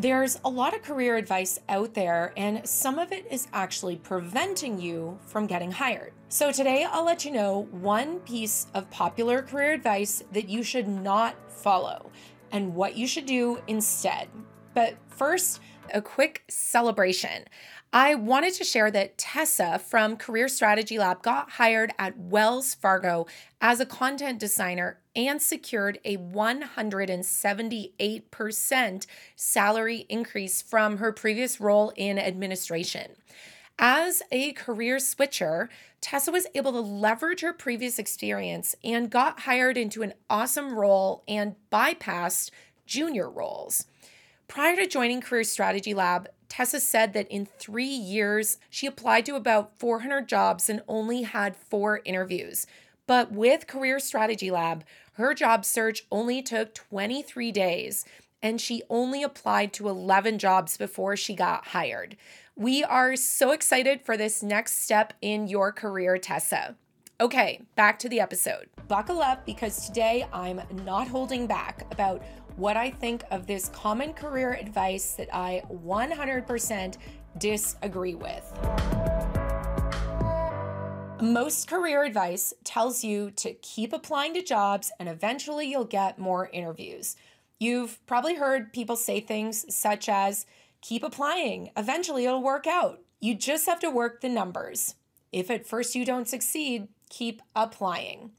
There's a lot of career advice out there, and some of it is actually preventing you from getting hired. So, today I'll let you know one piece of popular career advice that you should not follow and what you should do instead. But first, a quick celebration. I wanted to share that Tessa from Career Strategy Lab got hired at Wells Fargo as a content designer and secured a 178% salary increase from her previous role in administration. As a career switcher, Tessa was able to leverage her previous experience and got hired into an awesome role and bypassed junior roles. Prior to joining Career Strategy Lab, Tessa said that in three years, she applied to about 400 jobs and only had four interviews. But with Career Strategy Lab, her job search only took 23 days and she only applied to 11 jobs before she got hired. We are so excited for this next step in your career, Tessa. Okay, back to the episode. Buckle up because today I'm not holding back about what I think of this common career advice that I 100% disagree with. Most career advice tells you to keep applying to jobs and eventually you'll get more interviews. You've probably heard people say things such as, keep applying, eventually it'll work out. You just have to work the numbers. If at first you don't succeed, keep applying.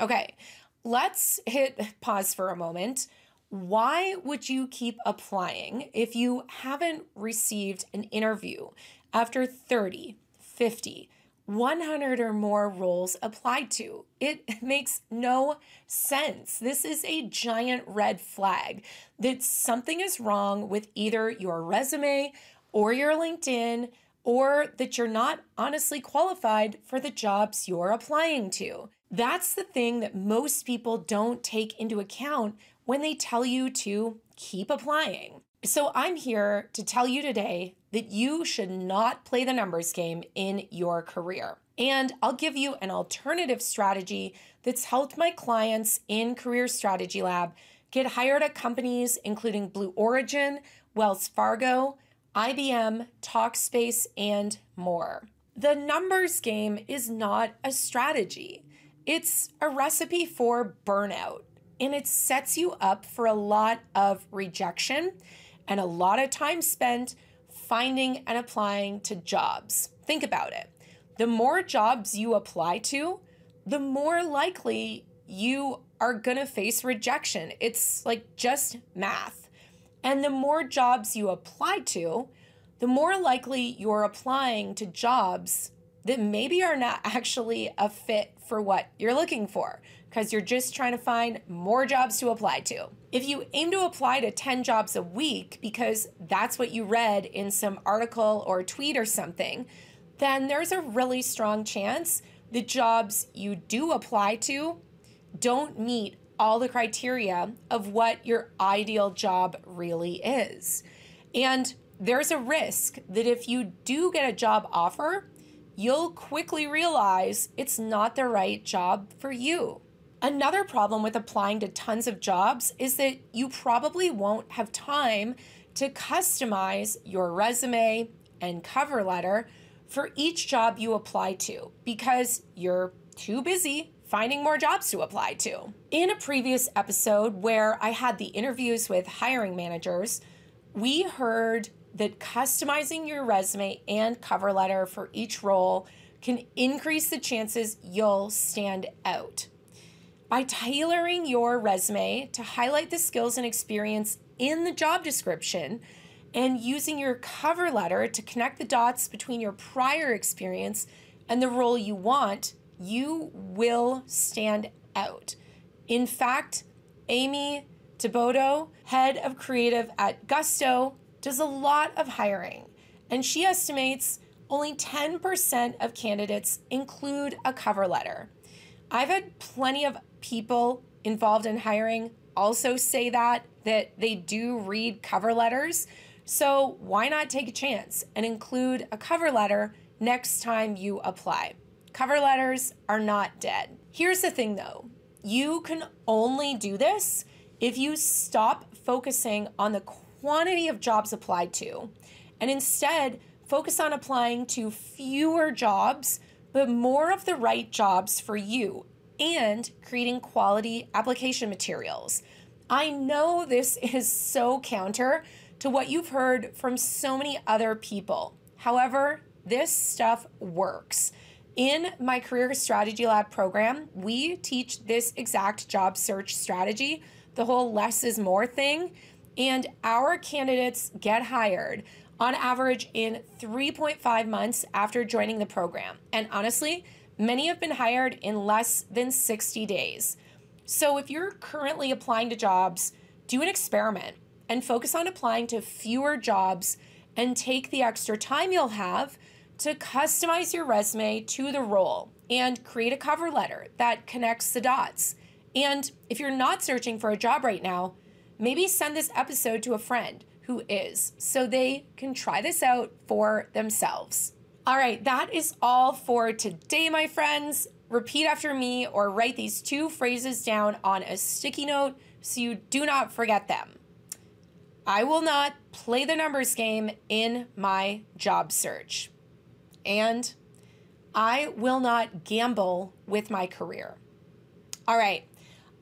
Okay, let's hit pause for a moment why would you keep applying if you haven't received an interview after 30, 50, 100 or more roles applied to? It makes no sense. This is a giant red flag that something is wrong with either your resume or your LinkedIn or that you're not honestly qualified for the jobs you're applying to. That's the thing that most people don't take into account when they tell you to keep applying. So, I'm here to tell you today that you should not play the numbers game in your career. And I'll give you an alternative strategy that's helped my clients in Career Strategy Lab get hired at companies including Blue Origin, Wells Fargo, IBM, Talkspace, and more. The numbers game is not a strategy, it's a recipe for burnout and it sets you up for a lot of rejection and a lot of time spent finding and applying to jobs. Think about it. The more jobs you apply to, the more likely you are going to face rejection. It's like just math. And the more jobs you apply to, the more likely you're applying to jobs that maybe are not actually a fit for what you're looking for because you're just trying to find more jobs to apply to. If you aim to apply to 10 jobs a week because that's what you read in some article or tweet or something, then there's a really strong chance the jobs you do apply to don't meet all the criteria of what your ideal job really is. And there's a risk that if you do get a job offer, you'll quickly realize it's not the right job for you. Another problem with applying to tons of jobs is that you probably won't have time to customize your resume and cover letter for each job you apply to because you're too busy finding more jobs to apply to. In a previous episode where I had the interviews with hiring managers, we heard that customizing your resume and cover letter for each role can increase the chances you'll stand out. By tailoring your resume to highlight the skills and experience in the job description and using your cover letter to connect the dots between your prior experience and the role you want, you will stand out. In fact, Amy Thibodeau, head of creative at Gusto, does a lot of hiring, and she estimates only 10% of candidates include a cover letter. I've had plenty of people involved in hiring also say that that they do read cover letters. So why not take a chance and include a cover letter next time you apply? Cover letters are not dead. Here's the thing though. You can only do this if you stop focusing on the quantity of jobs applied to, and instead focus on applying to fewer jobs, but more of the right jobs for you and creating quality application materials. I know this is so counter to what you've heard from so many other people. However, this stuff works. In my Career Strategy Lab program, we teach this exact job search strategy, the whole less is more thing, and our candidates get hired on average in 3.5 months after joining the program. And honestly, many have been hired in less than 60 days. So if you're currently applying to jobs, do an experiment and focus on applying to fewer jobs and take the extra time you'll have to customize your resume to the role and create a cover letter that connects the dots. And if you're not searching for a job right now, maybe send this episode to a friend who is so they can try this out for themselves. All right, that is all for today, my friends. Repeat after me or write these two phrases down on a sticky note so you do not forget them. I will not play the numbers game in my job search. And I will not gamble with my career. All right,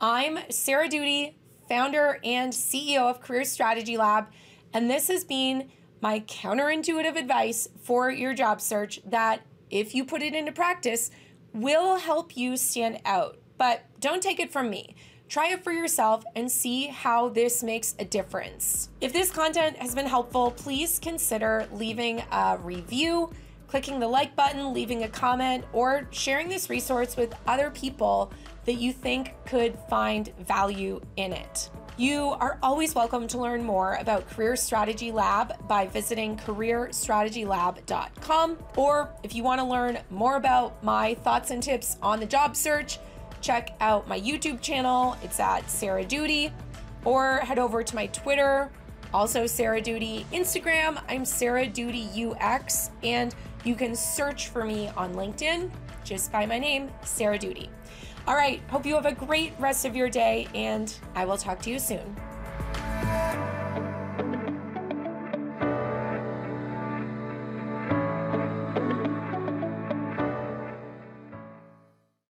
I'm Sarah Doody, founder and CEO of Career Strategy Lab, and this has been my counterintuitive advice for your job search that, if you put it into practice, will help you stand out. But don't take it from me. Try it for yourself and see how this makes a difference. If this content has been helpful, please consider leaving a review, clicking the like button, leaving a comment, or sharing this resource with other people that you think could find value in it. You are always welcome to learn more about Career Strategy Lab by visiting careerstrategylab.com. Or if you want to learn more about my thoughts and tips on the job search, check out my YouTube channel. It's at Sarah Doody. Or head over to my Twitter, also Sarah Doody. Instagram, I'm Sarah Doody UX. And you can search for me on LinkedIn just by my name, Sarah Doody. All right, hope you have a great rest of your day, and I will talk to you soon.